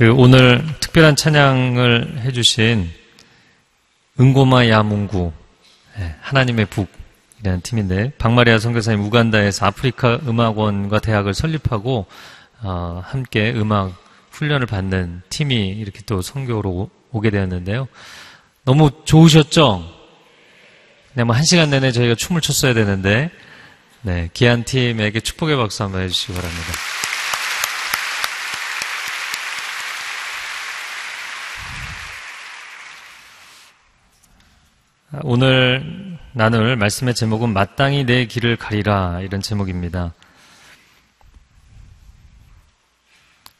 네. 그 오늘 특별한 찬양을 해주신 은고마 야문구 네, 하나님의 북이라는 팀인데 박마리아 선교사님 우간다에서 아프리카 음악원과 대학을 설립하고 어, 함께 음악 훈련을 받는 팀이 이렇게 또 선교로 오게 되었는데요. 너무 좋으셨죠? 네, 뭐한 시간 내내 저희가 춤을 췄어야 되는데 네, 기한 팀에게 축복의 박수 한번 해주시기 바랍니다. 오늘 나눌 말씀의 제목은 마땅히 내 길을 가리라 이런 제목입니다.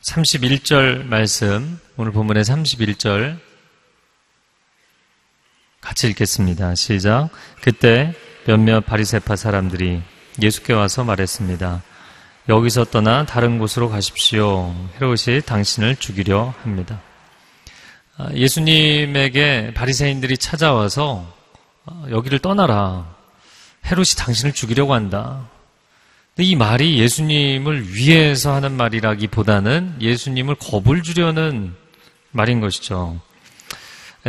31절 말씀, 오늘 본문의 31절 같이 읽겠습니다. 시작. 그때 몇몇 바리세파 사람들이 예수께 와서 말했습니다. 여기서 떠나 다른 곳으로 가십시오. 헤롯이 당신을 죽이려 합니다. 아, 예수님에게 바리새인들이 찾아와서 어, 여기를 떠나라. 헤롯이 당신을 죽이려고 한다. 이 말이 예수님을 위해서 하는 말이라기보다는 예수님을 겁을 주려는 말인 것이죠.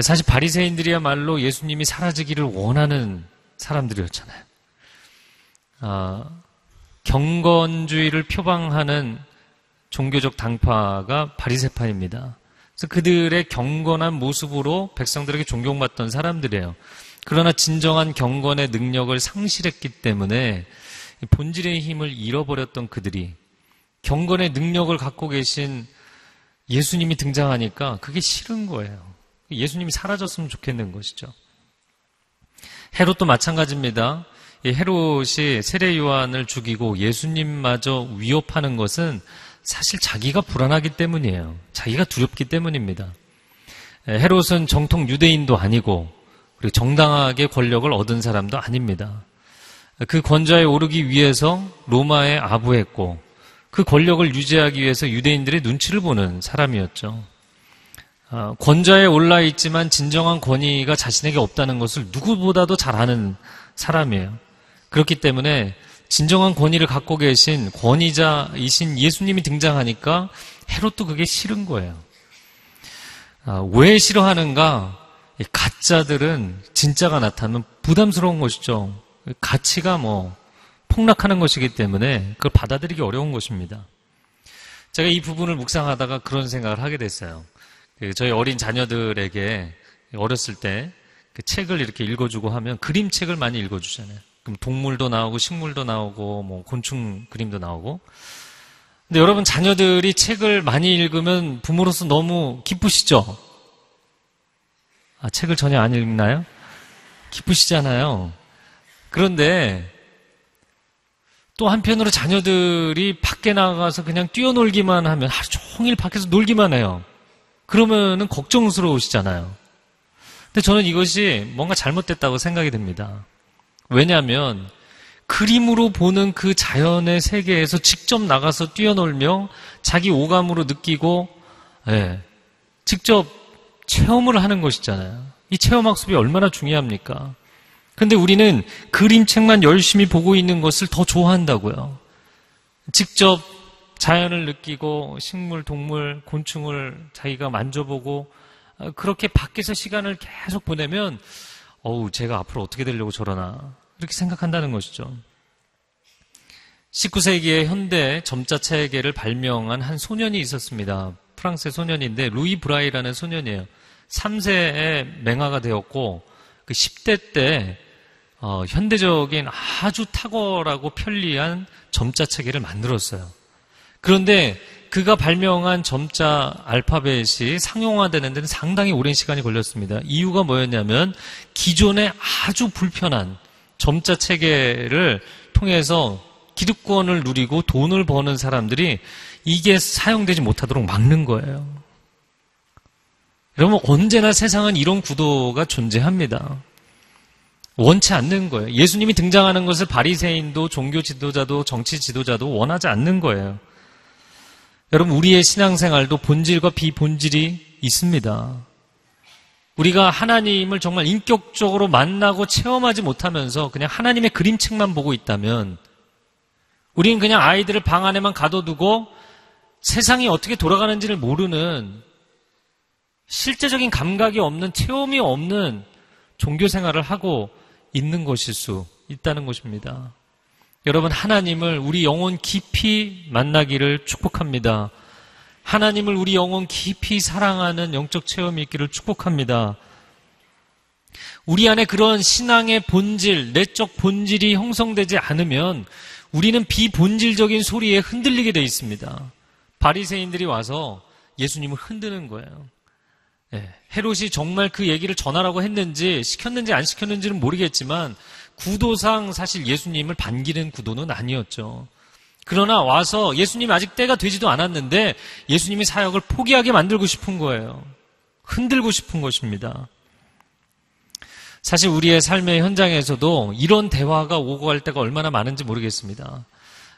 사실 바리새인들이야말로 예수님이 사라지기를 원하는 사람들이었잖아요. 아, 경건주의를 표방하는 종교적 당파가 바리새파입니다. 그래서 그들의 경건한 모습으로 백성들에게 존경받던 사람들이에요. 그러나 진정한 경건의 능력을 상실했기 때문에 본질의 힘을 잃어버렸던 그들이 경건의 능력을 갖고 계신 예수님이 등장하니까 그게 싫은 거예요. 예수님이 사라졌으면 좋겠는 것이죠. 헤롯도 마찬가지입니다. 헤롯이 세례 요한을 죽이고 예수님마저 위협하는 것은 사실 자기가 불안하기 때문이에요. 자기가 두렵기 때문입니다. 헤롯은 정통 유대인도 아니고 그리고 정당하게 권력을 얻은 사람도 아닙니다. 그 권좌에 오르기 위해서 로마에 아부했고 그 권력을 유지하기 위해서 유대인들의 눈치를 보는 사람이었죠. 아, 권좌에 올라 있지만 진정한 권위가 자신에게 없다는 것을 누구보다도 잘 아는 사람이에요. 그렇기 때문에 진정한 권위를 갖고 계신 권위자이신 예수님이 등장하니까 헤롯도 그게 싫은 거예요. 아, 왜 싫어하는가? 가짜들은 진짜가 나타나면 부담스러운 것이죠. 가치가 뭐 폭락하는 것이기 때문에 그걸 받아들이기 어려운 것입니다. 제가 이 부분을 묵상하다가 그런 생각을 하게 됐어요. 그 저희 어린 자녀들에게 어렸을 때 그 책을 이렇게 읽어주고 하면 그림책을 많이 읽어주잖아요. 그럼 동물도 나오고 식물도 나오고 뭐 곤충 그림도 나오고. 근데 여러분 자녀들이 책을 많이 읽으면 부모로서 너무 기쁘시죠? 아, 책을 전혀 안 읽나요? 기쁘시잖아요. 그런데 또 한편으로 자녀들이 밖에 나가서 그냥 뛰어놀기만 하면 하루 종일 밖에서 놀기만 해요. 그러면은 걱정스러우시잖아요. 근데 저는 이것이 뭔가 잘못됐다고 생각이 됩니다. 왜냐하면 그림으로 보는 그 자연의 세계에서 직접 나가서 뛰어놀며 자기 오감으로 느끼고 예, 직접 체험을 하는 것이잖아요. 이 체험 학습이 얼마나 중요합니까? 근데 우리는 그림책만 열심히 보고 있는 것을 더 좋아한다고요. 직접 자연을 느끼고 식물, 동물, 곤충을 자기가 만져보고 어, 그렇게 밖에서 시간을 계속 보내면 어우, 제가 앞으로 어떻게 되려고 저러나 이렇게 생각한다는 것이죠. 19세기에 현대 점자 체계를 발명한 한 소년이 있었습니다. 프랑스의 소년인데 루이 브라이라는 소년이에요. 3세에 맹아가 되었고 그 10대 때 어, 현대적인 아주 탁월하고 편리한 점자 체계를 만들었어요. 그런데 그가 발명한 점자 알파벳이 상용화되는 데는 상당히 오랜 시간이 걸렸습니다. 이유가 뭐였냐면 기존의 아주 불편한 점자 체계를 통해서 기득권을 누리고 돈을 버는 사람들이 이게 사용되지 못하도록 막는 거예요. 여러분, 언제나 세상은 이런 구도가 존재합니다. 원치 않는 거예요. 예수님이 등장하는 것을 바리새인도 종교 지도자도 정치 지도자도 원하지 않는 거예요. 여러분, 우리의 신앙생활도 본질과 비본질이 있습니다. 우리가 하나님을 정말 인격적으로 만나고 체험하지 못하면서 그냥 하나님의 그림책만 보고 있다면 우리는 그냥 아이들을 방 안에만 가둬두고 세상이 어떻게 돌아가는지를 모르는 실제적인 감각이 없는 체험이 없는 종교 생활을 하고 있는 것일 수 있다는 것입니다. 여러분, 하나님을 우리 영혼 깊이 만나기를 축복합니다. 하나님을 우리 영혼 깊이 사랑하는 영적 체험이 있기를 축복합니다. 우리 안에 그런 신앙의 본질, 내적 본질이 형성되지 않으면 우리는 비본질적인 소리에 흔들리게 돼 있습니다. 바리새인들이 와서 예수님을 흔드는 거예요. 네, 헤롯이 정말 그 얘기를 전하라고 했는지 시켰는지 안 시켰는지는 모르겠지만 구도상 사실 예수님을 반기는 구도는 아니었죠. 그러나 와서 예수님이 아직 때가 되지도 않았는데 예수님이 사역을 포기하게 만들고 싶은 거예요. 흔들고 싶은 것입니다. 사실 우리의 삶의 현장에서도 이런 대화가 오고 갈 때가 얼마나 많은지 모르겠습니다.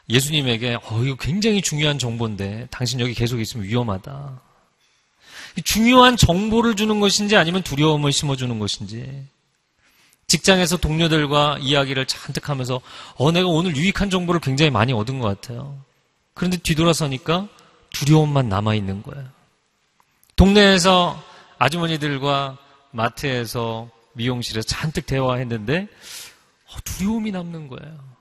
예수님에게 어 이거 굉장히 중요한 정보인데 당신 여기 계속 있으면 위험하다. 중요한 정보를 주는 것인지 아니면 두려움을 심어주는 것인지 직장에서 동료들과 이야기를 잔뜩 하면서 어 내가 오늘 유익한 정보를 굉장히 많이 얻은 것 같아요. 그런데 뒤돌아서니까 두려움만 남아 있는 거예요. 동네에서 아주머니들과 마트에서 미용실에서 잔뜩 대화했는데 어, 두려움이 남는 거예요.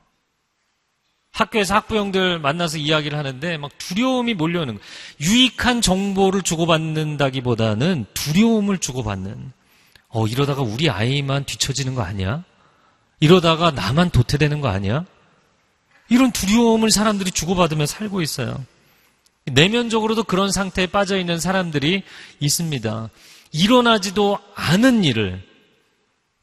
학교에서 학부형들 만나서 이야기를 하는데 막 두려움이 몰려오는 거예요. 유익한 정보를 주고받는다기보다는 두려움을 주고받는. 어, 이러다가 우리 아이만 뒤처지는 거 아니야? 이러다가 나만 도태되는 거 아니야? 이런 두려움을 사람들이 주고받으며 살고 있어요. 내면적으로도 그런 상태에 빠져 있는 사람들이 있습니다. 일어나지도 않은 일을,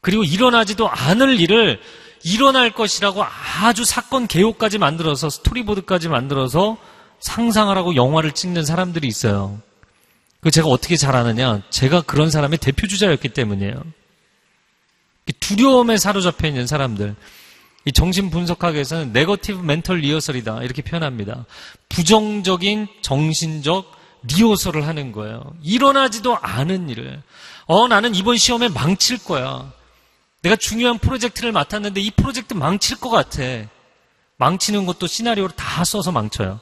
그리고 일어나지도 않을 일을 일어날 것이라고 아주 사건 개요까지 만들어서 스토리보드까지 만들어서 상상을 하고 영화를 찍는 사람들이 있어요. 그 제가 어떻게 잘 아느냐? 제가 그런 사람의 대표 주자였기 때문이에요. 두려움에 사로잡혀 있는 사람들. 이 정신 분석학에서는 네거티브 멘털 리허설이다 이렇게 표현합니다. 부정적인 정신적 리허설을 하는 거예요. 일어나지도 않은 일을. 어 나는 이번 시험에 망칠 거야. 내가 중요한 프로젝트를 맡았는데 이 프로젝트 망칠 것 같아. 망치는 것도 시나리오를 다 써서 망쳐요.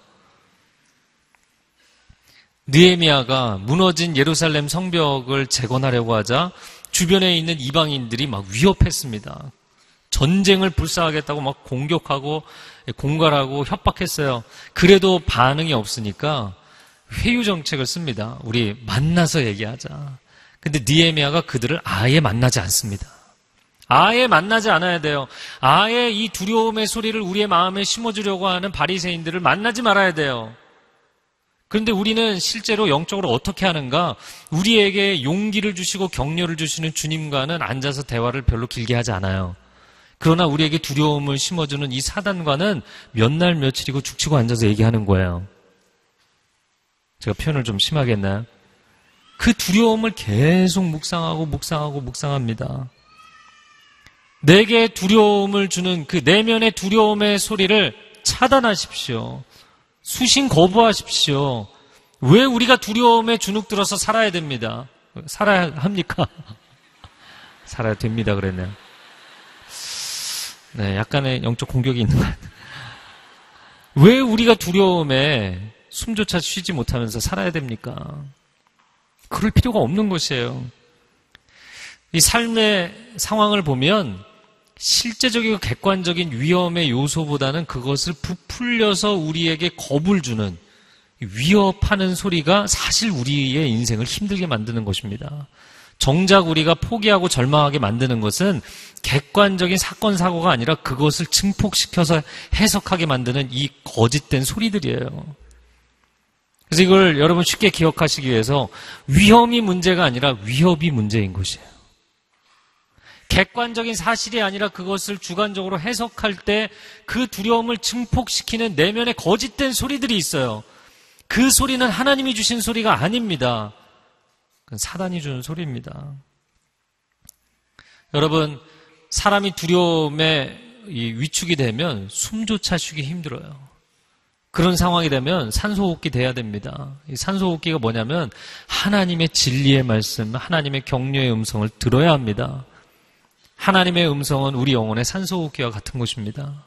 느에미아가 무너진 예루살렘 성벽을 재건하려고 하자 주변에 있는 이방인들이 막 위협했습니다. 전쟁을 불사하겠다고 막 공격하고 공갈하고 협박했어요. 그래도 반응이 없으니까 회유 정책을 씁니다. 우리 만나서 얘기하자. 근데 니에미아가 그들을 아예 만나지 않습니다. 아예 만나지 않아야 돼요. 아예 이 두려움의 소리를 우리의 마음에 심어주려고 하는 바리새인들을 만나지 말아야 돼요. 그런데 우리는 실제로 영적으로 어떻게 하는가? 우리에게 용기를 주시고 격려를 주시는 주님과는 앉아서 대화를 별로 길게 하지 않아요. 그러나 우리에게 두려움을 심어주는 이 사단과는 몇 날 며칠이고 죽치고 앉아서 얘기하는 거예요. 제가 표현을 좀 심하게 했나요? 그 두려움을 계속 묵상하고 묵상하고 묵상합니다. 내게 두려움을 주는 그 내면의 두려움의 소리를 차단하십시오. 수신 거부하십시오. 왜 우리가 두려움에 주눅 들어서 살아야 됩니다? 살아야 합니까? 살아야 됩니다. 그랬네요. 네, 약간의 영적 공격이 있는 것 같아요. 왜 우리가 두려움에 숨조차 쉬지 못하면서 살아야 됩니까? 그럴 필요가 없는 것이에요. 이 삶의 상황을 보면 실제적이고 객관적인 위험의 요소보다는 그것을 부풀려서 우리에게 겁을 주는 위협하는 소리가 사실 우리의 인생을 힘들게 만드는 것입니다. 정작 우리가 포기하고 절망하게 만드는 것은 객관적인 사건, 사고가 아니라 그것을 증폭시켜서 해석하게 만드는 이 거짓된 소리들이에요. 그래서 이걸 여러분 쉽게 기억하시기 위해서 위험이 문제가 아니라 위협이 문제인 것이에요. 객관적인 사실이 아니라 그것을 주관적으로 해석할 때 그 두려움을 증폭시키는 내면의 거짓된 소리들이 있어요. 그 소리는 하나님이 주신 소리가 아닙니다. 그건 사단이 주는 소리입니다. 여러분, 사람이 두려움에 위축이 되면 숨조차 쉬기 힘들어요. 그런 상황이 되면 산소호흡기 돼야 됩니다. 이 산소호흡기가 뭐냐면 하나님의 진리의 말씀, 하나님의 격려의 음성을 들어야 합니다. 하나님의 음성은 우리 영혼의 산소호흡기와 같은 것입니다.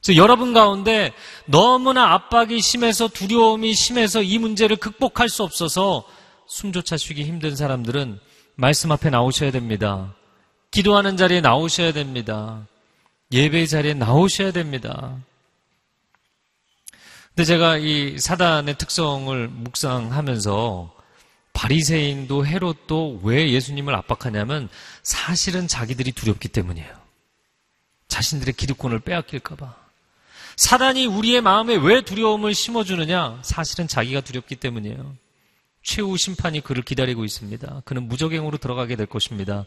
그래서 여러분 가운데 너무나 압박이 심해서 두려움이 심해서 이 문제를 극복할 수 없어서 숨조차 쉬기 힘든 사람들은 말씀 앞에 나오셔야 됩니다. 기도하는 자리에 나오셔야 됩니다. 예배 자리에 나오셔야 됩니다. 근데 제가 이 사단의 특성을 묵상하면서 바리새인도 헤롯도 왜 예수님을 압박하냐면 사실은 자기들이 두렵기 때문이에요. 자신들의 기득권을 빼앗길까 봐. 사단이 우리의 마음에 왜 두려움을 심어주느냐? 사실은 자기가 두렵기 때문이에요. 최후 심판이 그를 기다리고 있습니다. 그는 무적행으로 들어가게 될 것입니다.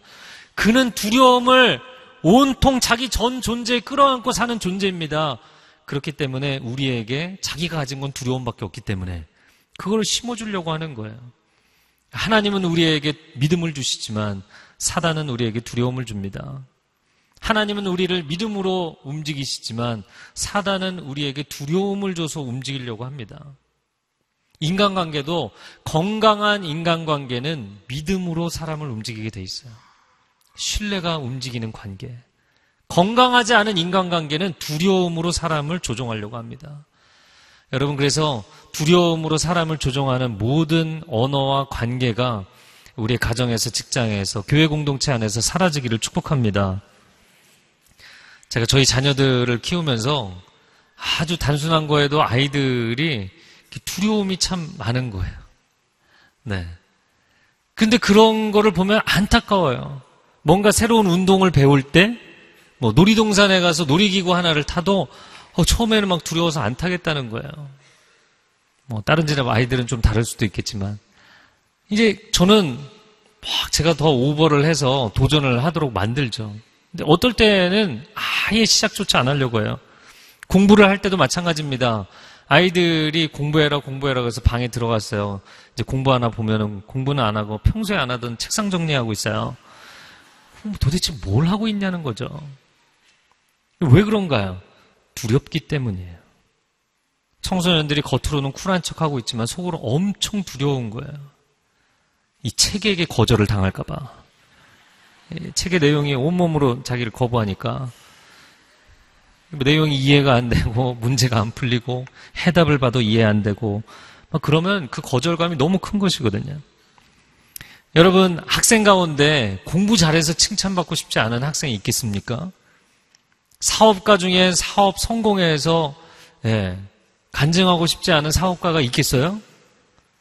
그는 두려움을 온통 자기 전 존재에 끌어안고 사는 존재입니다. 그렇기 때문에 우리에게 자기가 가진 건 두려움밖에 없기 때문에 그걸 심어주려고 하는 거예요. 하나님은 우리에게 믿음을 주시지만 사단은 우리에게 두려움을 줍니다. 하나님은 우리를 믿음으로 움직이시지만 사단은 우리에게 두려움을 줘서 움직이려고 합니다. 인간관계도 건강한 인간관계는 믿음으로 사람을 움직이게 돼 있어요. 신뢰가 움직이는 관계. 건강하지 않은 인간관계는 두려움으로 사람을 조종하려고 합니다. 여러분, 그래서 두려움으로 사람을 조종하는 모든 언어와 관계가 우리 가정에서, 직장에서, 교회 공동체 안에서 사라지기를 축복합니다. 제가 저희 자녀들을 키우면서 아주 단순한 거에도 아이들이 두려움이 참 많은 거예요. 네. 근데 그런 거를 보면 안타까워요. 뭔가 새로운 운동을 배울 때, 뭐 놀이동산에 가서 놀이기구 하나를 타도 어, 처음에는 막 두려워서 안 타겠다는 거예요. 뭐 다른 집의 아이들은 좀 다를 수도 있겠지만 이제 저는 막 제가 더 오버를 해서 도전을 하도록 만들죠. 근데 어떨 때는 아예 시작조차 안 하려고 해요. 공부를 할 때도 마찬가지입니다. 아이들이 공부해라 공부해라 그래서 방에 들어갔어요. 이제 공부 하나 보면은 공부는 안 하고 평소에 안 하던 책상 정리하고 있어요. 도대체 뭘 하고 있냐는 거죠. 왜 그런가요? 두렵기 때문이에요. 청소년들이 겉으로는 쿨한 척 하고 있지만 속으로 엄청 두려운 거예요. 이 책에게 거절을 당할까봐. 책의 내용이 온몸으로 자기를 거부하니까 내용이 이해가 안 되고 문제가 안 풀리고 해답을 봐도 이해 안 되고 그러면 그 거절감이 너무 큰 것이거든요. 여러분 학생 가운데 공부 잘해서 칭찬받고 싶지 않은 학생이 있겠습니까? 사업가 중에 사업 성공해서 예, 간증하고 싶지 않은 사업가가 있겠어요?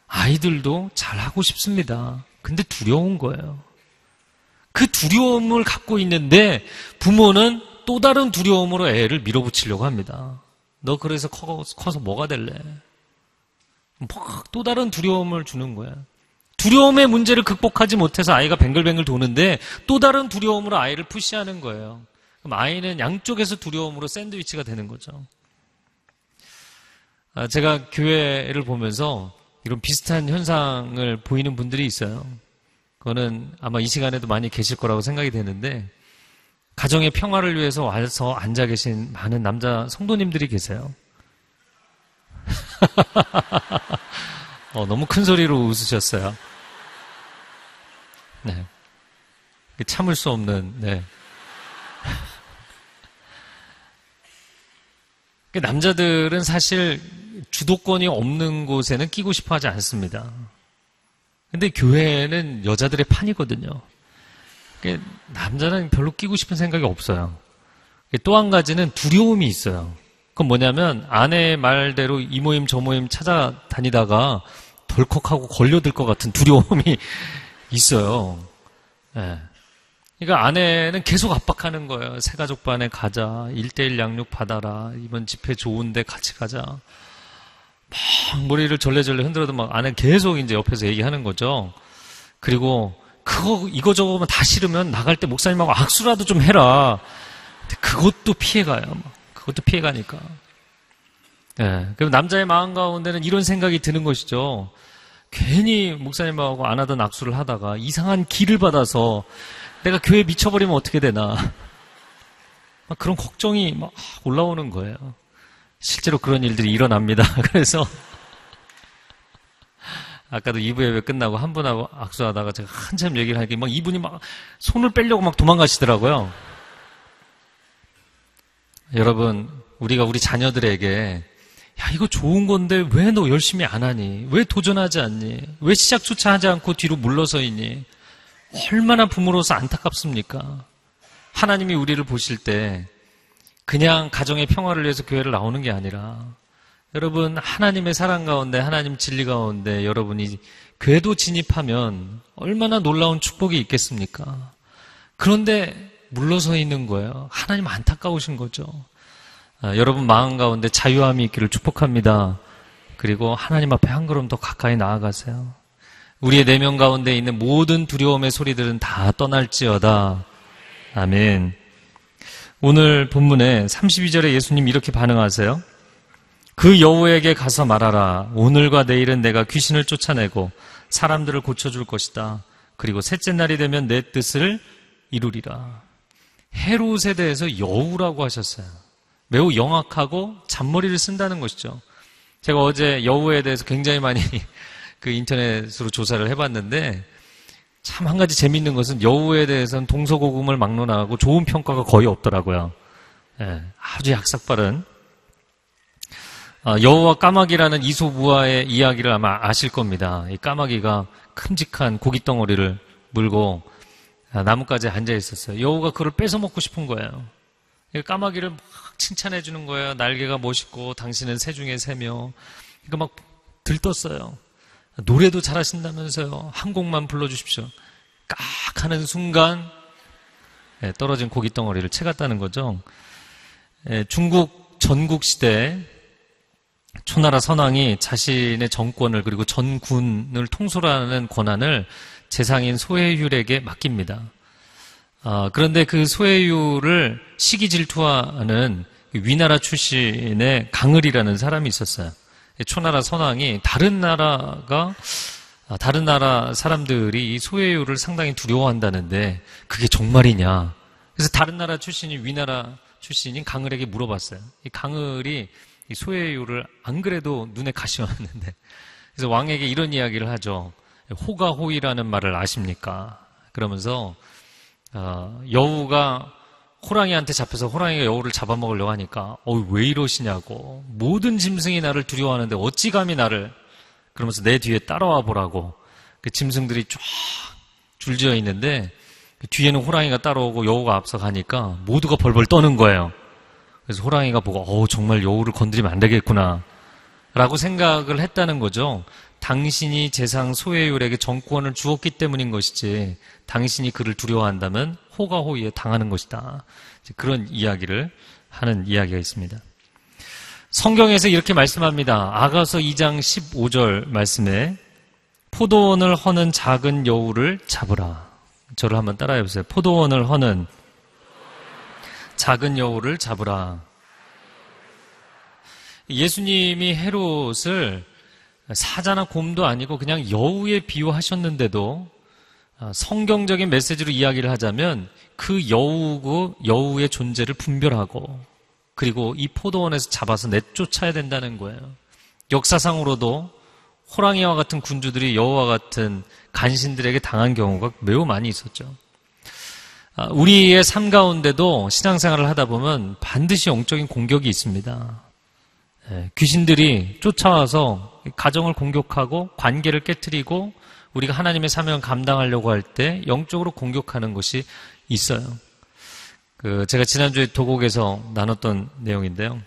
아이들도 잘하고 싶습니다. 근데 두려운 거예요. 그 두려움을 갖고 있는데 부모는 또 다른 두려움으로 애를 밀어붙이려고 합니다. 너 그래서 커, 서 뭐가 될래? 또 다른 두려움을 주는 거야. 두려움의 문제를 극복하지 못해서 아이가 뱅글뱅글 도는데 또 다른 두려움으로 아이를 푸시하는 거예요. 그럼 아이는 양쪽에서 두려움으로 샌드위치가 되는 거죠. 아, 제가 교회를 보면서 이런 비슷한 현상을 보이는 분들이 있어요. 그거는 아마 이 시간에도 많이 계실 거라고 생각이 되는데 가정의 평화를 위해서 와서 앉아 계신 많은 남자 성도님들이 계세요. 어, 너무 큰 소리로 웃으셨어요. 네. 참을 수 없는, 네. 남자들은 사실 주도권이 없는 곳에는 끼고 싶어 하지 않습니다. 근데 교회는 여자들의 판이거든요. 남자는 별로 끼고 싶은 생각이 없어요. 또 한 가지는 두려움이 있어요. 그건 뭐냐면 아내 말대로 이 모임 저 모임 찾아다니다가 덜컥하고 걸려들 것 같은 두려움이 있어요. 네. 그러니까 아내는 계속 압박하는 거예요. 새가족 반에 가자. 일대일 양육 받아라. 이번 집회 좋은데 같이 가자. 막 머리를 절레절레 흔들어도 막 아내 계속 이제 옆에서 얘기하는 거죠. 그리고 그거 이거저거만 다 싫으면 나갈 때 목사님하고 악수라도 좀 해라. 그것도 피해가요. 그것도 피해가니까. 예. 그럼 남자의 마음 가운데는 이런 생각이 드는 것이죠. 괜히 목사님하고 안 하던 악수를 하다가 이상한 길을 받아서 내가 교회 미쳐버리면 어떻게 되나. 그런 걱정이 막 올라오는 거예요. 실제로 그런 일들이 일어납니다. 그래서 아까도 2부 예배 끝나고 한 분하고 악수하다가 제가 한참 얘기를 하니까 막 이분이 막 손을 빼려고 막 도망가시더라고요. 여러분, 우리가 우리 자녀들에게 야, 이거 좋은 건데 왜 너 열심히 안 하니? 왜 도전하지 않니? 왜 시작조차 하지 않고 뒤로 물러서 있니? 얼마나 부모로서 안타깝습니까? 하나님이 우리를 보실 때 그냥 가정의 평화를 위해서 교회를 나오는 게 아니라 여러분 하나님의 사랑 가운데 하나님 진리 가운데 여러분이 궤도 진입하면 얼마나 놀라운 축복이 있겠습니까? 그런데 물러서 있는 거예요. 하나님 안타까우신 거죠. 아, 여러분 마음 가운데 자유함이 있기를 축복합니다. 그리고 하나님 앞에 한 걸음 더 가까이 나아가세요. 우리의 내면 가운데 있는 모든 두려움의 소리들은 다 떠날지어다. 아멘. 오늘 본문에 32절에 예수님 이렇게 반응하세요. 그 여우에게 가서 말하라. 오늘과 내일은 내가 귀신을 쫓아내고 사람들을 고쳐줄 것이다. 그리고 셋째 날이 되면 내 뜻을 이루리라. 헤롯에 대해서 여우라고 하셨어요. 매우 영악하고 잔머리를 쓴다는 것이죠. 제가 어제 여우에 대해서 굉장히 많이 그 인터넷으로 조사를 해봤는데 참 한 가지 재밌는 것은 여우에 대해서는 동서고금을 막론하고 좋은 평가가 거의 없더라고요. 예, 아주 약삭빠른 아, 여우와 까마귀라는 이소부화의 이야기를 아마 아실 겁니다. 이 까마귀가 큼직한 고기 덩어리를 물고 아, 나뭇가지에 앉아 있었어요. 여우가 그걸 뺏어 먹고 싶은 거예요. 까마귀를 막 칭찬해 주는 거예요. 날개가 멋있고 당신은 새 중에 새며. 그러니까 막 들떴어요. 노래도 잘하신다면서요. 한 곡만 불러주십시오. 깍 하는 순간 예, 떨어진 고기 덩어리를 채갔다는 거죠. 예, 중국 전국 시대 초나라 선왕이 자신의 정권을 그리고 전군을 통솔하는 권한을 재상인 소해율에게 맡깁니다. 아, 그런데 그 소해율을 시기 질투하는 위나라 출신의 강을이라는 사람이 있었어요. 초나라 선왕이 다른 나라가 아, 다른 나라 사람들이 이 소해율을 상당히 두려워한다는데 그게 정말이냐? 그래서 다른 나라 출신이 위나라 출신인 강을에게 물어봤어요. 이 강을이 이 소해율을 안 그래도 눈에 가시왔는데 그래서 왕에게 이런 이야기를 하죠. 호가호이라는 말을 아십니까? 그러면서 어, 여우가 호랑이한테 잡혀서 호랑이가 여우를 잡아먹으려고 하니까 어, 왜 이러시냐고 모든 짐승이 나를 두려워하는데 어찌 감히 나를 그러면서 내 뒤에 따라와 보라고 그 짐승들이 쫙 줄지어 있는데 그 뒤에는 호랑이가 따라오고 여우가 앞서 가니까 모두가 벌벌 떠는 거예요. 그래서 호랑이가 보고 어 정말 여우를 건드리면 안 되겠구나 라고 생각을 했다는 거죠. 당신이 재상 소해율에게 정권을 주었기 때문인 것이지 당신이 그를 두려워한다면 호가호위에 당하는 것이다. 그런 이야기를 하는 이야기가 있습니다. 성경에서 이렇게 말씀합니다. 아가서 2장 15절 말씀에 포도원을 허는 작은 여우를 잡으라. 저를 한번 따라해 보세요. 포도원을 허는 작은 여우를 잡으라. 예수님이 헤롯을 사자나 곰도 아니고 그냥 여우에 비유하셨는데도 아, 성경적인 메시지로 이야기를 하자면 그 여우고 여우의 존재를 분별하고 그리고 이 포도원에서 잡아서 내쫓아야 된다는 거예요. 역사상으로도 호랑이와 같은 군주들이 여우와 같은 간신들에게 당한 경우가 매우 많이 있었죠. 아, 우리의 삶 가운데도 신앙생활을 하다 보면 반드시 영적인 공격이 있습니다. 예, 귀신들이 쫓아와서 가정을 공격하고 관계를 깨뜨리고 우리가 하나님의 사명을 감당하려고 할 때 영적으로 공격하는 것이 있어요. 그 제가 지난주에 도곡에서 나눴던 내용인데요.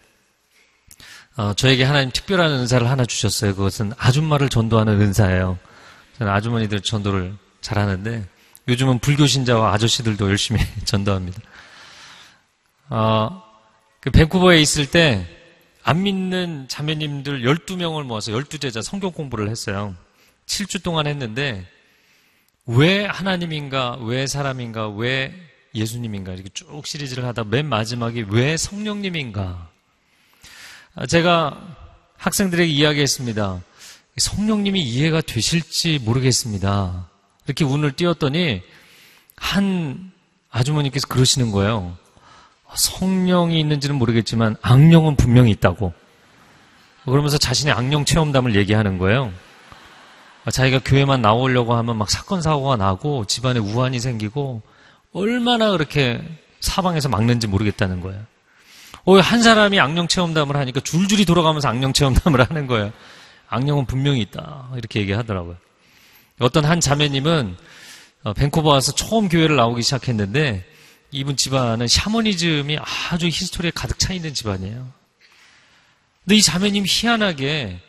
어, 저에게 하나님 특별한 은사를 하나 주셨어요. 그것은 아줌마를 전도하는 은사예요. 저는 아주머니들 전도를 잘하는데 요즘은 불교 신자와 아저씨들도 열심히 전도합니다. 어, 그 밴쿠버에 있을 때 안 믿는 자매님들 12명을 모아서 12제자 성경 공부를 했어요. 7주 동안 했는데 왜 하나님인가, 왜 사람인가, 왜 예수님인가 이렇게 쭉 시리즈를 하다 맨 마지막에 왜 성령님인가. 아, 제가 학생들에게 이야기했습니다. 성령님이 이해가 되실지 모르겠습니다. 이렇게 운을 띄웠더니 한 아주머니께서 그러시는 거예요. 성령이 있는지는 모르겠지만 악령은 분명히 있다고. 그러면서 자신의 악령 체험담을 얘기하는 거예요. 자기가 교회만 나오려고 하면 막 사건 사고가 나고 집안에 우환이 생기고 얼마나 그렇게 사방에서 막는지 모르겠다는 거예요. 어, 한 사람이 악령 체험담을 하니까 줄줄이 돌아가면서 악령 체험담을 하는 거예요. 악령은 분명히 있다. 이렇게 얘기하더라고요. 어떤 한 자매님은 어, 밴쿠버 와서 처음 교회를 나오기 시작했는데 이분 집안은 샤머니즘이 아주 히스토리에 가득 차 있는 집안이에요. 근데 이 자매님 희한하게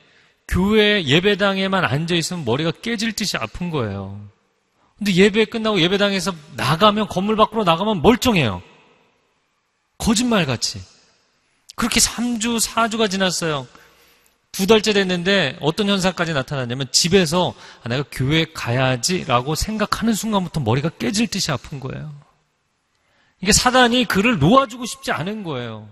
교회 예배당에만 앉아 있으면 머리가 깨질 듯이 아픈 거예요. 근데 예배 끝나고 예배당에서 나가면 건물 밖으로 나가면 멀쩡해요. 거짓말 같이. 그렇게 3주, 4주가 지났어요. 두 달째 됐는데 어떤 현상까지 나타났냐면 집에서 아, 내가 교회 가야지라고 생각하는 순간부터 머리가 깨질 듯이 아픈 거예요. 이게 사단이 그를 놓아주고 싶지 않은 거예요.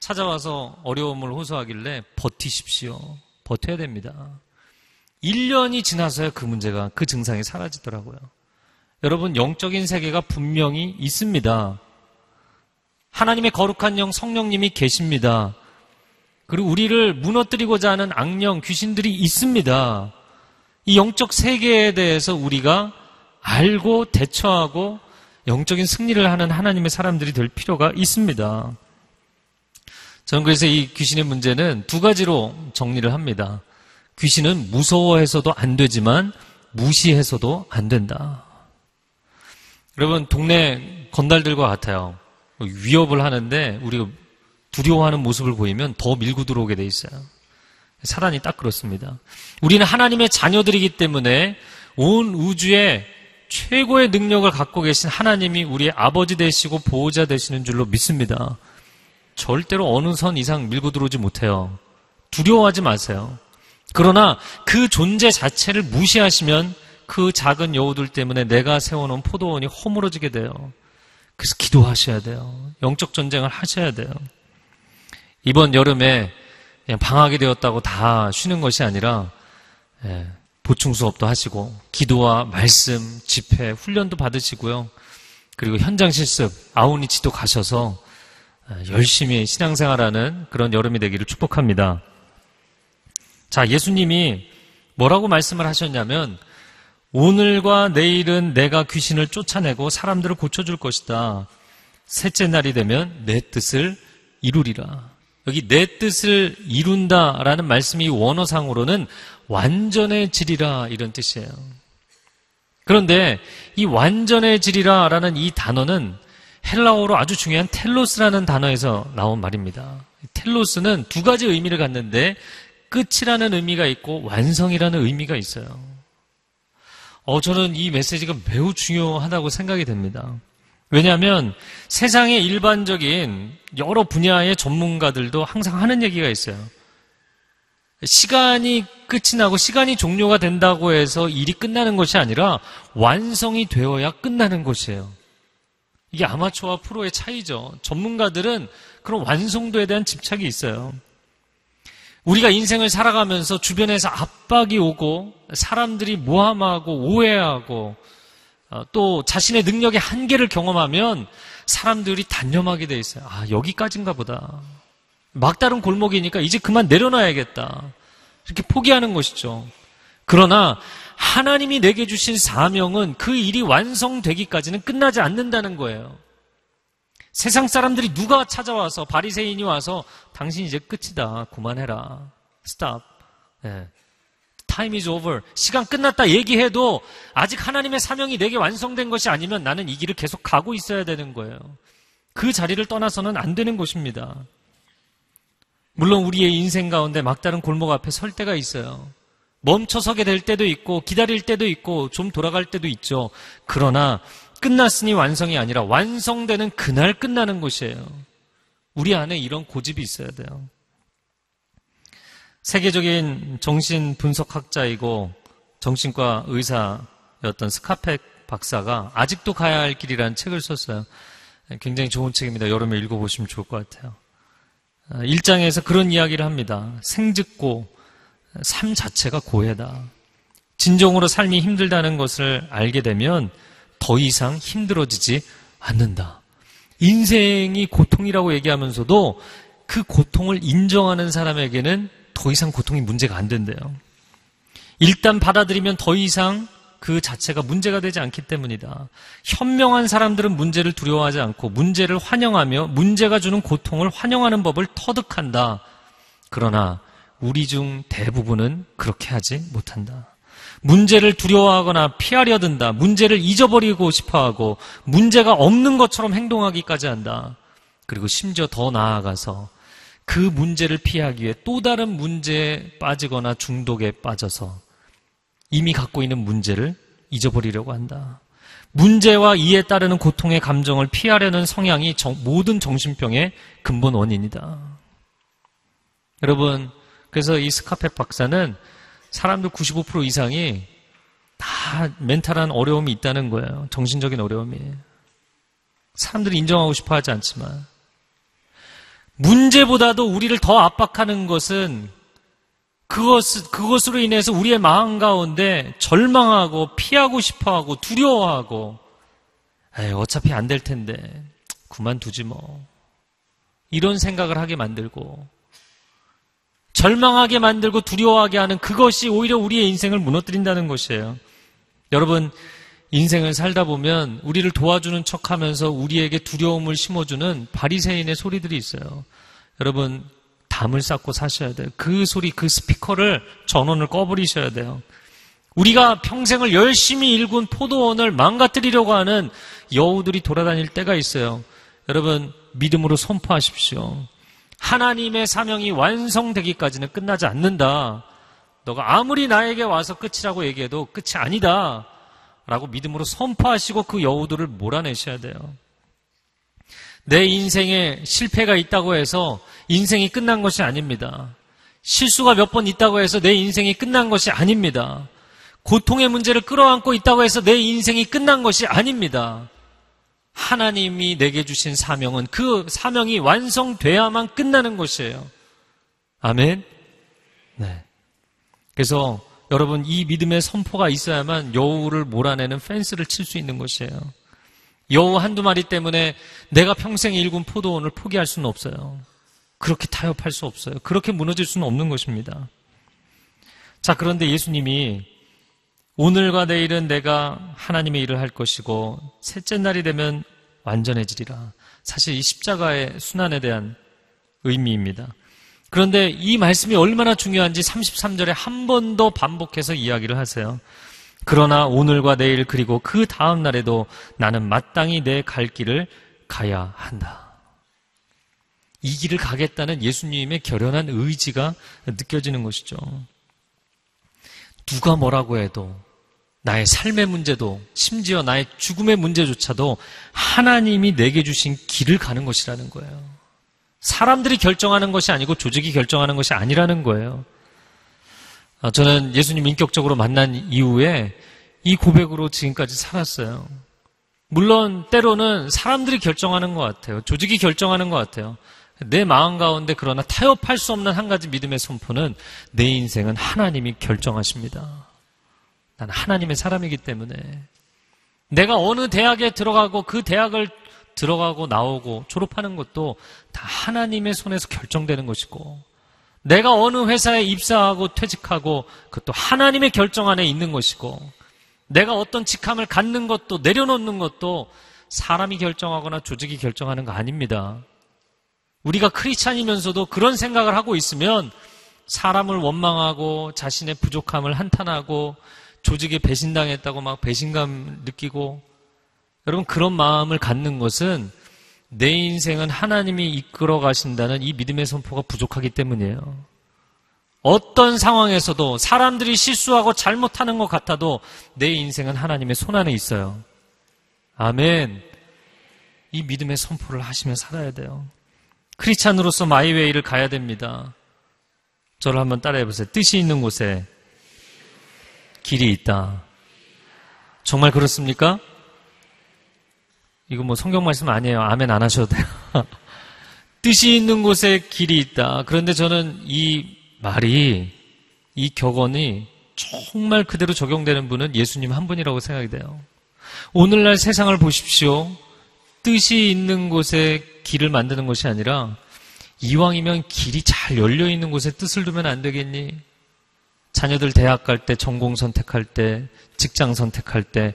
찾아와서 어려움을 호소하길래 버티십시오. 버텨야 됩니다. 1년이 지나서야 그 문제가, 그 증상이 사라지더라고요. 여러분, 영적인 세계가 분명히 있습니다. 하나님의 거룩한 영, 성령님이 계십니다. 그리고 우리를 무너뜨리고자 하는 악령, 귀신들이 있습니다. 이 영적 세계에 대해서 우리가 알고 대처하고 영적인 승리를 하는 하나님의 사람들이 될 필요가 있습니다. 저는 그래서 이 귀신의 문제는 두 가지로 정리를 합니다. 귀신은 무서워해서도 안 되지만 무시해서도 안 된다. 여러분, 동네 건달들과 같아요. 위협을 하는데 우리가 두려워하는 모습을 보이면 더 밀고 들어오게 돼 있어요. 사단이 딱 그렇습니다. 우리는 하나님의 자녀들이기 때문에 온 우주에 최고의 능력을 갖고 계신 하나님이 우리의 아버지 되시고 보호자 되시는 줄로 믿습니다. 절대로 어느 선 이상 밀고 들어오지 못해요. 두려워하지 마세요. 그러나 그 존재 자체를 무시하시면 그 작은 여우들 때문에 내가 세워놓은 포도원이 허물어지게 돼요. 그래서 기도하셔야 돼요. 영적 전쟁을 하셔야 돼요. 이번 여름에 그냥 방학이 되었다고 다 쉬는 것이 아니라 예, 보충 수업도 하시고 기도와 말씀, 집회, 훈련도 받으시고요. 그리고 현장 실습, 아우니치도 가셔서 예, 열심히 신앙생활하는 그런 여름이 되기를 축복합니다. 자, 예수님이 뭐라고 말씀을 하셨냐면 오늘과 내일은 내가 귀신을 쫓아내고 사람들을 고쳐줄 것이다. 셋째 날이 되면 내 뜻을 이루리라. 여기 내 뜻을 이룬다라는 말씀이 원어상으로는 완전해지리라 이런 뜻이에요. 그런데 이 완전해지리라라는 이 단어는 헬라어로 아주 중요한 텔로스라는 단어에서 나온 말입니다. 텔로스는 두 가지 의미를 갖는데 끝이라는 의미가 있고 완성이라는 의미가 있어요. 어, 저는 이 메시지가 매우 중요하다고 생각이 됩니다. 왜냐하면 세상의 일반적인 여러 분야의 전문가들도 항상 하는 얘기가 있어요. 시간이 끝이 나고 시간이 종료가 된다고 해서 일이 끝나는 것이 아니라 완성이 되어야 끝나는 것이에요. 이게 아마추어와 프로의 차이죠. 전문가들은 그런 완성도에 대한 집착이 있어요. 우리가 인생을 살아가면서 주변에서 압박이 오고 사람들이 모함하고 오해하고 어, 또 자신의 능력의 한계를 경험하면 사람들이 단념하게 돼 있어요. 아, 여기까지인가 보다. 막다른 골목이니까 이제 그만 내려놔야겠다. 이렇게 포기하는 것이죠. 그러나 하나님이 내게 주신 사명은 그 일이 완성되기까지는 끝나지 않는다는 거예요. 세상 사람들이 누가 찾아와서 바리새인이 와서 당신 이제 끝이다. 그만해라. 스탑. 네. Time is over. 시간 끝났다 얘기해도 아직 하나님의 사명이 내게 완성된 것이 아니면 나는 이 길을 계속 가고 있어야 되는 거예요. 그 자리를 떠나서는 안 되는 것입니다. 물론 우리의 인생 가운데 막다른 골목 앞에 설 때가 있어요. 멈춰 서게 될 때도 있고 기다릴 때도 있고 좀 돌아갈 때도 있죠. 그러나 끝났으니 완성이 아니라 완성되는 그날 끝나는 것이에요. 우리 안에 이런 고집이 있어야 돼요. 세계적인 정신 분석학자이고 정신과 의사였던 스카펙 박사가 아직도 가야 할 길이라는 책을 썼어요. 굉장히 좋은 책입니다. 여름에 읽어보시면 좋을 것 같아요. 일장에서 그런 이야기를 합니다. 생즉고 삶 자체가 고해다. 진정으로 삶이 힘들다는 것을 알게 되면 더 이상 힘들어지지 않는다. 인생이 고통이라고 얘기하면서도 그 고통을 인정하는 사람에게는 더 이상 고통이 문제가 안 된대요. 일단 받아들이면 더 이상 그 자체가 문제가 되지 않기 때문이다. 현명한 사람들은 문제를 두려워하지 않고 문제를 환영하며 문제가 주는 고통을 환영하는 법을 터득한다. 그러나 우리 중 대부분은 그렇게 하지 못한다. 문제를 두려워하거나 피하려 든다. 문제를 잊어버리고 싶어 하고 문제가 없는 것처럼 행동하기까지 한다. 그리고 심지어 더 나아가서 그 문제를 피하기 위해 또 다른 문제에 빠지거나 중독에 빠져서 이미 갖고 있는 문제를 잊어버리려고 한다. 문제와 이에 따르는 고통의 감정을 피하려는 성향이 정, 모든 정신병의 근본 원인이다. 여러분, 그래서 이 스카펙 박사는 사람들 95% 이상이 다 멘탈한 어려움이 있다는 거예요. 정신적인 어려움이. 사람들이 인정하고 싶어 하지 않지만. 문제보다도 우리를 더 압박하는 것은 그것, 그것으로 인해서 우리의 마음 가운데 절망하고 피하고 싶어 하고 두려워하고, 에이, 어차피 안 될 텐데, 그만두지 뭐. 이런 생각을 하게 만들고, 절망하게 만들고 두려워하게 하는 그것이 오히려 우리의 인생을 무너뜨린다는 것이에요. 여러분, 인생을 살다 보면 우리를 도와주는 척 하면서 우리에게 두려움을 심어주는 바리새인의 소리들이 있어요. 여러분, 담을 쌓고 사셔야 돼요. 그 소리, 그 스피커를 전원을 꺼버리셔야 돼요. 우리가 평생을 열심히 일군 포도원을 망가뜨리려고 하는 여우들이 돌아다닐 때가 있어요. 여러분, 믿음으로 선포하십시오. 하나님의 사명이 완성되기까지는 끝나지 않는다. 너가 아무리 나에게 와서 끝이라고 얘기해도 끝이 아니다. 라고 믿음으로 선포하시고 그 여우들을 몰아내셔야 돼요. 내 인생에 실패가 있다고 해서 인생이 끝난 것이 아닙니다. 실수가 몇 번 있다고 해서 내 인생이 끝난 것이 아닙니다. 고통의 문제를 끌어안고 있다고 해서 내 인생이 끝난 것이 아닙니다. 하나님이 내게 주신 사명은 그 사명이 완성돼야만 끝나는 것이에요. 아멘? 네. 그래서 여러분 이 믿음의 선포가 있어야만 여우를 몰아내는 펜스를 칠 수 있는 것이에요. 여우 한두 마리 때문에 내가 평생 일군 포도원을 포기할 수는 없어요. 그렇게 타협할 수 없어요. 그렇게 무너질 수는 없는 것입니다. 자, 그런데 예수님이 오늘과 내일은 내가 하나님의 일을 할 것이고 셋째 날이 되면 완전해지리라. 사실 이 십자가의 순환에 대한 의미입니다. 그런데 이 말씀이 얼마나 중요한지 33절에 한 번 더 반복해서 이야기를 하세요. 그러나 오늘과 내일 그리고 그 다음 날에도 나는 마땅히 내 갈 길을 가야 한다. 이 길을 가겠다는 예수님의 결연한 의지가 느껴지는 것이죠. 누가 뭐라고 해도 나의 삶의 문제도 심지어 나의 죽음의 문제조차도 하나님이 내게 주신 길을 가는 것이라는 거예요. 사람들이 결정하는 것이 아니고 조직이 결정하는 것이 아니라는 거예요. 아, 저는 예수님 인격적으로 만난 이후에 이 고백으로 지금까지 살았어요. 물론 때로는 사람들이 결정하는 것 같아요. 조직이 결정하는 것 같아요. 내 마음 가운데 그러나 타협할 수 없는 한 가지 믿음의 선포는 내 인생은 하나님이 결정하십니다. 난 하나님의 사람이기 때문에 내가 어느 대학에 들어가고 그 대학을 들어가고 나오고 졸업하는 것도 다 하나님의 손에서 결정되는 것이고 내가 어느 회사에 입사하고 퇴직하고 그것도 하나님의 결정 안에 있는 것이고 내가 어떤 직함을 갖는 것도 내려놓는 것도 사람이 결정하거나 조직이 결정하는 거 아닙니다. 우리가 크리스찬이면서도 그런 생각을 하고 있으면 사람을 원망하고 자신의 부족함을 한탄하고 조직에 배신당했다고 막 배신감 느끼고 여러분 그런 마음을 갖는 것은 내 인생은 하나님이 이끌어 가신다는 이 믿음의 선포가 부족하기 때문이에요. 어떤 상황에서도 사람들이 실수하고 잘못하는 것 같아도 내 인생은 하나님의 손 안에 있어요. 아멘. 이 믿음의 선포를 하시며 살아야 돼요. 크리스찬으로서 마이웨이를 가야 됩니다. 저를 한번 따라해 보세요. 뜻이 있는 곳에 길이 있다. 정말 그렇습니까? 이거 뭐 성경 말씀 아니에요. 아멘 안 하셔도 돼요. 뜻이 있는 곳에 길이 있다. 그런데 저는 이 말이, 이 격언이 정말 그대로 적용되는 분은 예수님 한 분이라고 생각이 돼요. 오늘날 세상을 보십시오. 뜻이 있는 곳에 길을 만드는 것이 아니라 이왕이면 길이 잘 열려 있는 곳에 뜻을 두면 안 되겠니? 자녀들 대학 갈 때, 전공 선택할 때, 직장 선택할 때,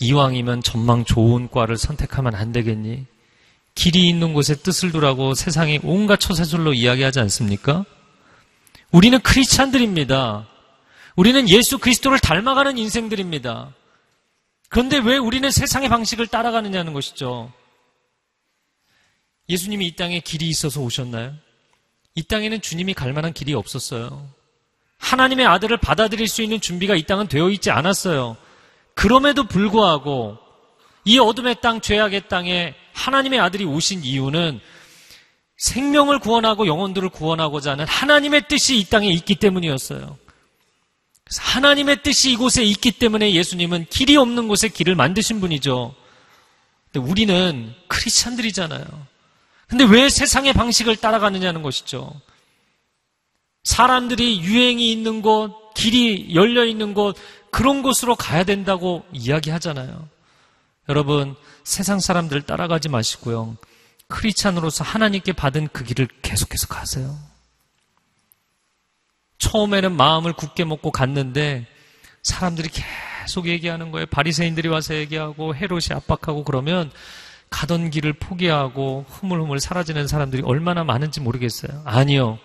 이왕이면 전망 좋은 과를 선택하면 안 되겠니? 길이 있는 곳에 뜻을 두라고 세상이 온갖 처세술로 이야기하지 않습니까? 우리는 크리스찬들입니다. 우리는 예수 그리스도를 닮아가는 인생들입니다. 그런데 왜 우리는 세상의 방식을 따라가느냐는 것이죠. 예수님이 이 땅에 길이 있어서 오셨나요? 이 땅에는 주님이 갈 만한 길이 없었어요. 하나님의 아들을 받아들일 수 있는 준비가 이 땅은 되어 있지 않았어요. 그럼에도 불구하고 이 어둠의 땅, 죄악의 땅에 하나님의 아들이 오신 이유는 생명을 구원하고 영혼들을 구원하고자 하는 하나님의 뜻이 이 땅에 있기 때문이었어요. 그래서 하나님의 뜻이 이곳에 있기 때문에 예수님은 길이 없는 곳에 길을 만드신 분이죠. 근데 우리는 크리스찬들이잖아요. 근데 왜 세상의 방식을 따라가느냐는 것이죠. 사람들이 유행이 있는 곳, 길이 열려 있는 곳, 그런 곳으로 가야 된다고 이야기하잖아요. 여러분, 세상 사람들 따라가지 마시고요. 크리스찬으로서 하나님께 받은 그 길을 계속해서 가세요. 처음에는 마음을 굳게 먹고 갔는데 사람들이 계속 얘기하는 거예요. 바리새인들이 와서 얘기하고 헤롯이 압박하고 그러면 가던 길을 포기하고 흐물흐물 사라지는 사람들이 얼마나 많은지 모르겠어요. 아니요.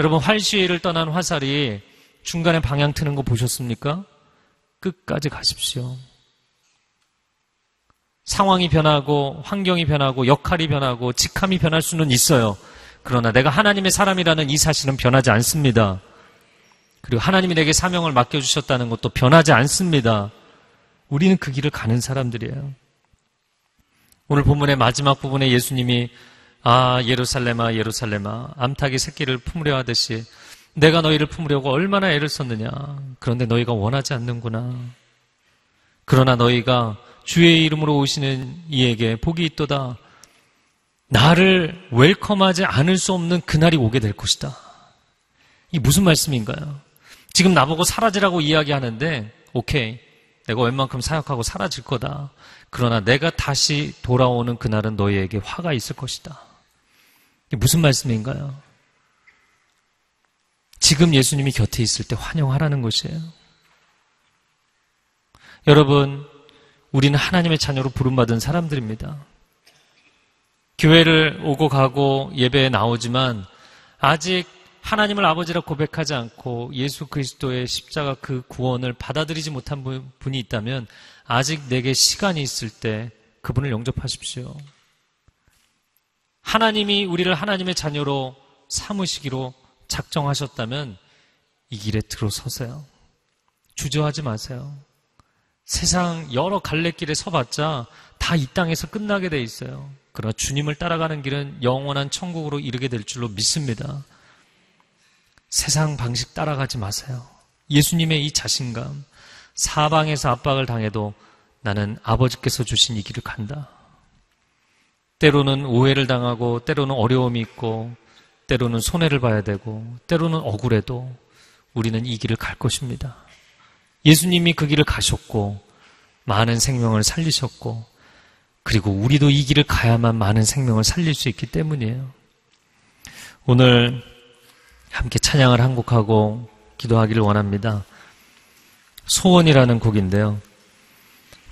여러분 활시위를 떠난 화살이 중간에 방향 트는 거 보셨습니까? 끝까지 가십시오. 상황이 변하고 환경이 변하고 역할이 변하고 직함이 변할 수는 있어요. 그러나 내가 하나님의 사람이라는 이 사실은 변하지 않습니다. 그리고 하나님이 내게 사명을 맡겨주셨다는 것도 변하지 않습니다. 우리는 그 길을 가는 사람들이에요. 오늘 본문의 마지막 부분에 예수님이 아 예루살렘아 예루살렘아 암탉이 새끼를 품으려 하듯이 내가 너희를 품으려고 얼마나 애를 썼느냐 그런데 너희가 원하지 않는구나 그러나 너희가 주의 이름으로 오시는 이에게 복이 있도다 나를 웰컴하지 않을 수 없는 그날이 오게 될 것이다 이 무슨 말씀인가요? 지금 나보고 사라지라고 이야기하는데 오케이 내가 웬만큼 사역하고 사라질 거다 그러나 내가 다시 돌아오는 그날은 너희에게 화가 있을 것이다. 이게 무슨 말씀인가요? 지금 예수님이 곁에 있을 때 환영하라는 것이에요. 여러분, 우리는 하나님의 자녀로 부름받은 사람들입니다. 교회를 오고 가고 예배에 나오지만 아직 하나님을 아버지라 고백하지 않고 예수 그리스도의 십자가 그 구원을 받아들이지 못한 분이 있다면 아직 내게 시간이 있을 때 그분을 영접하십시오. 하나님이 우리를 하나님의 자녀로 삼으시기로 작정하셨다면 이 길에 들어서세요. 주저하지 마세요. 세상 여러 갈래길에 서봤자 다 이 땅에서 끝나게 돼 있어요. 그러나 주님을 따라가는 길은 영원한 천국으로 이르게 될 줄로 믿습니다. 세상 방식 따라가지 마세요. 예수님의 이 자신감, 사방에서 압박을 당해도 나는 아버지께서 주신 이 길을 간다. 때로는 오해를 당하고, 때로는 어려움이 있고, 때로는 손해를 봐야 되고, 때로는 억울해도 우리는 이 길을 갈 것입니다. 예수님이 그 길을 가셨고, 많은 생명을 살리셨고, 그리고 우리도 이 길을 가야만 많은 생명을 살릴 수 있기 때문이에요. 오늘 함께 찬양을 한 곡하고 기도하기를 원합니다. 소원이라는 곡인데요.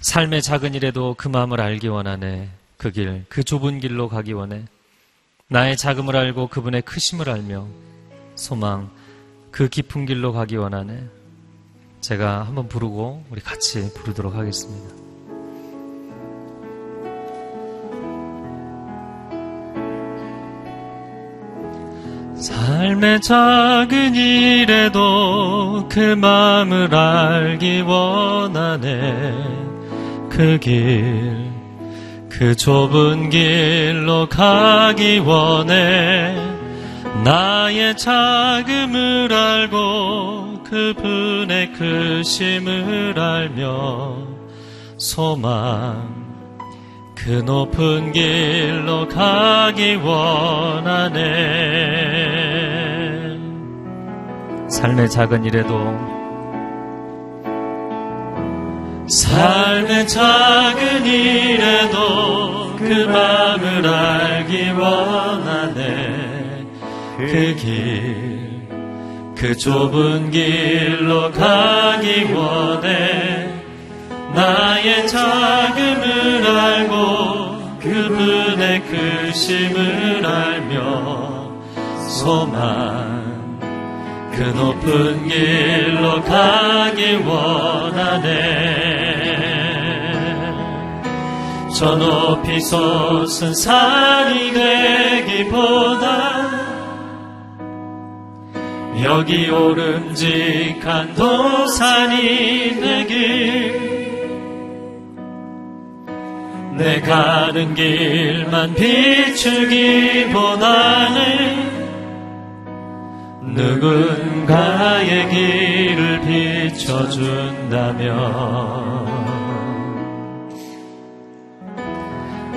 삶의 작은 일에도 그 마음을 알기 원하네. 그 길, 그 좁은 길로 가기 원해. 나의 자금을 알고 그분의 크심을 알며 소망, 그 깊은 길로 가기 원하네. 제가 한번 부르고 우리 같이 부르도록 하겠습니다. 삶의 작은 일에도 그 마음을 알기 원하네 그 길, 그 좁은 길로 가기 원해 나의 자금을 알고 그분의 크심을 알며 소망 그 높은 길로 가기 원하네. 삶의 작은 일에도 삶의 작은 일에도 그 마음을 알기 원하네. 그 길, 그그 좁은 길로 가기 원해 나의 작음을 알고 그분의 크심을 알며 소망 그 높은 길로 가기 원하네 저 높이 솟은 산이 되기보다 여기 오름직한 도산이 되길 내 가는 길만 비추기보다는 누군가의 길을 비춰준다면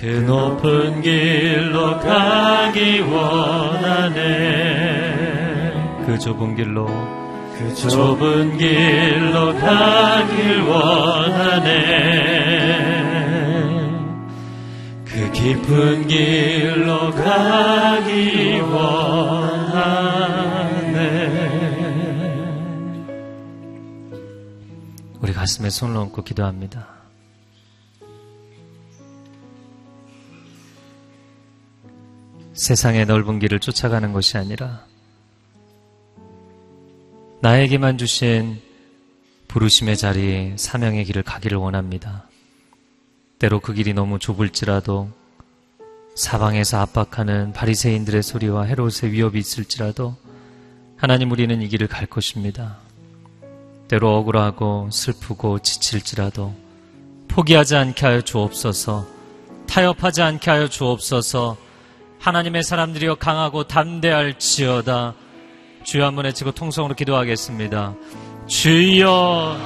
그 높은 길로 가기 원하네. 그 좁은 길로 그 좁은 길로 가길 원하네. 그 깊은 길로 가기 원하네. 우리 가슴에 손을 얹고 기도합니다. 세상의 넓은 길을 쫓아가는 것이 아니라 나에게만 주신 부르심의 자리, 사명의 길을 가기를 원합니다. 때로 그 길이 너무 좁을지라도 사방에서 압박하는 바리새인들의 소리와 헤롯의 위협이 있을지라도 하나님 우리는 이 길을 갈 것입니다. 때로 억울하고 슬프고 지칠지라도 포기하지 않게 하여 주옵소서 타협하지 않게 하여 주옵소서 하나님의 사람들이여 강하고 담대할지어다 주여 한번 외치고 통성으로 기도하겠습니다. 주여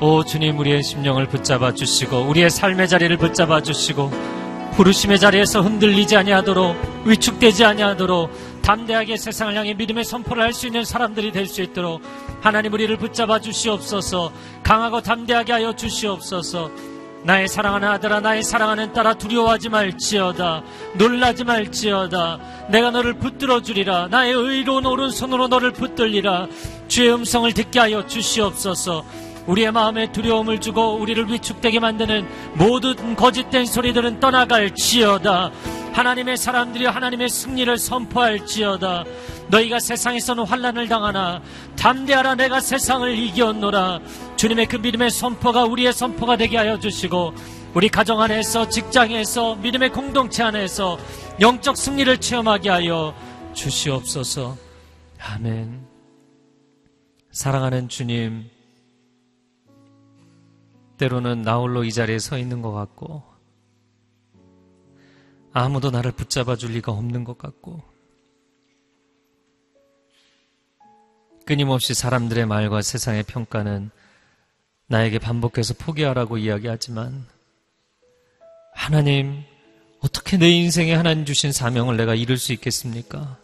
오 주님 우리의 심령을 붙잡아 주시고 우리의 삶의 자리를 붙잡아 주시고 부르심의 자리에서 흔들리지 아니하도록 위축되지 아니하도록 담대하게 세상을 향해 믿음의 선포를 할 수 있는 사람들이 될 수 있도록 하나님 우리를 붙잡아 주시옵소서 강하고 담대하게 하여 주시옵소서 나의 사랑하는 아들아 나의 사랑하는 딸아 두려워하지 말지어다. 놀라지 말지어다. 내가 너를 붙들어 주리라. 나의 의로운 오른손으로 너를 붙들리라. 주의 음성을 듣게 하여 주시옵소서. 우리의 마음에 두려움을 주고 우리를 위축되게 만드는 모든 거짓된 소리들은 떠나갈지어다. 하나님의 사람들이 하나님의 승리를 선포할지어다. 너희가 세상에서는 환란을 당하나 담대하라 내가 세상을 이겼노라. 주님의 그 믿음의 선포가 우리의 선포가 되게 하여 주시고 우리 가정 안에서 직장에서 믿음의 공동체 안에서 영적 승리를 체험하게 하여 주시옵소서. 아멘. 사랑하는 주님 때로는 나 홀로 이 자리에 서 있는 것 같고, 아무도 나를 붙잡아 줄 리가 없는 것 같고, 끊임없이 사람들의 말과 세상의 평가는 나에게 반복해서 포기하라고 이야기하지만, 하나님, 어떻게 내 인생에 하나님 주신 사명을 내가 이룰 수 있겠습니까?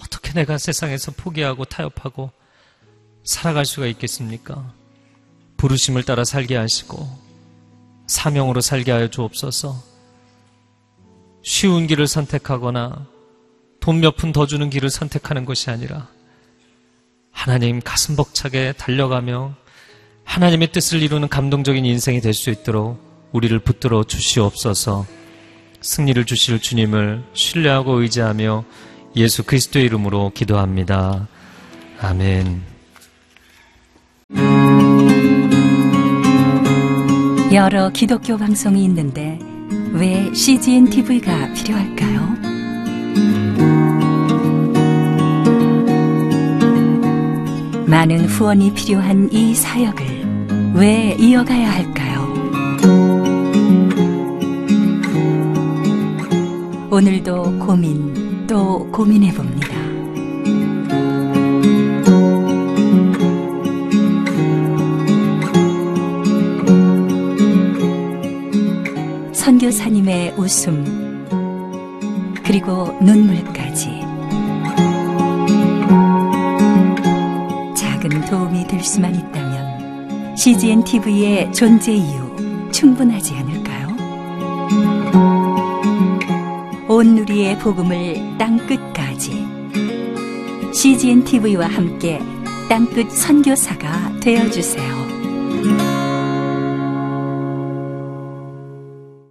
어떻게 내가 세상에서 포기하고 타협하고 살아갈 수가 있겠습니까? 부르심을 따라 살게 하시고 사명으로 살게 하여 주옵소서. 쉬운 길을 선택하거나 돈 몇 푼 더 주는 길을 선택하는 것이 아니라 하나님 가슴 벅차게 달려가며 하나님의 뜻을 이루는 감동적인 인생이 될 수 있도록 우리를 붙들어 주시옵소서. 승리를 주실 주님을 신뢰하고 의지하며 예수 그리스도의 이름으로 기도합니다. 아멘. 여러 기독교 방송이 있는데 왜 CGN TV가 필요할까요? 많은 후원이 필요한 이 사역을 왜 이어가야 할까요? 오늘도 고민 또 고민해 봅니다. 선교사님의 웃음 그리고 눈물까지 CGN TV의 존재 이유 충분하지 않을까요? 온 누리의 복음을 땅 끝까지 CGN TV와 함께 땅끝 선교사가 되어 주세요.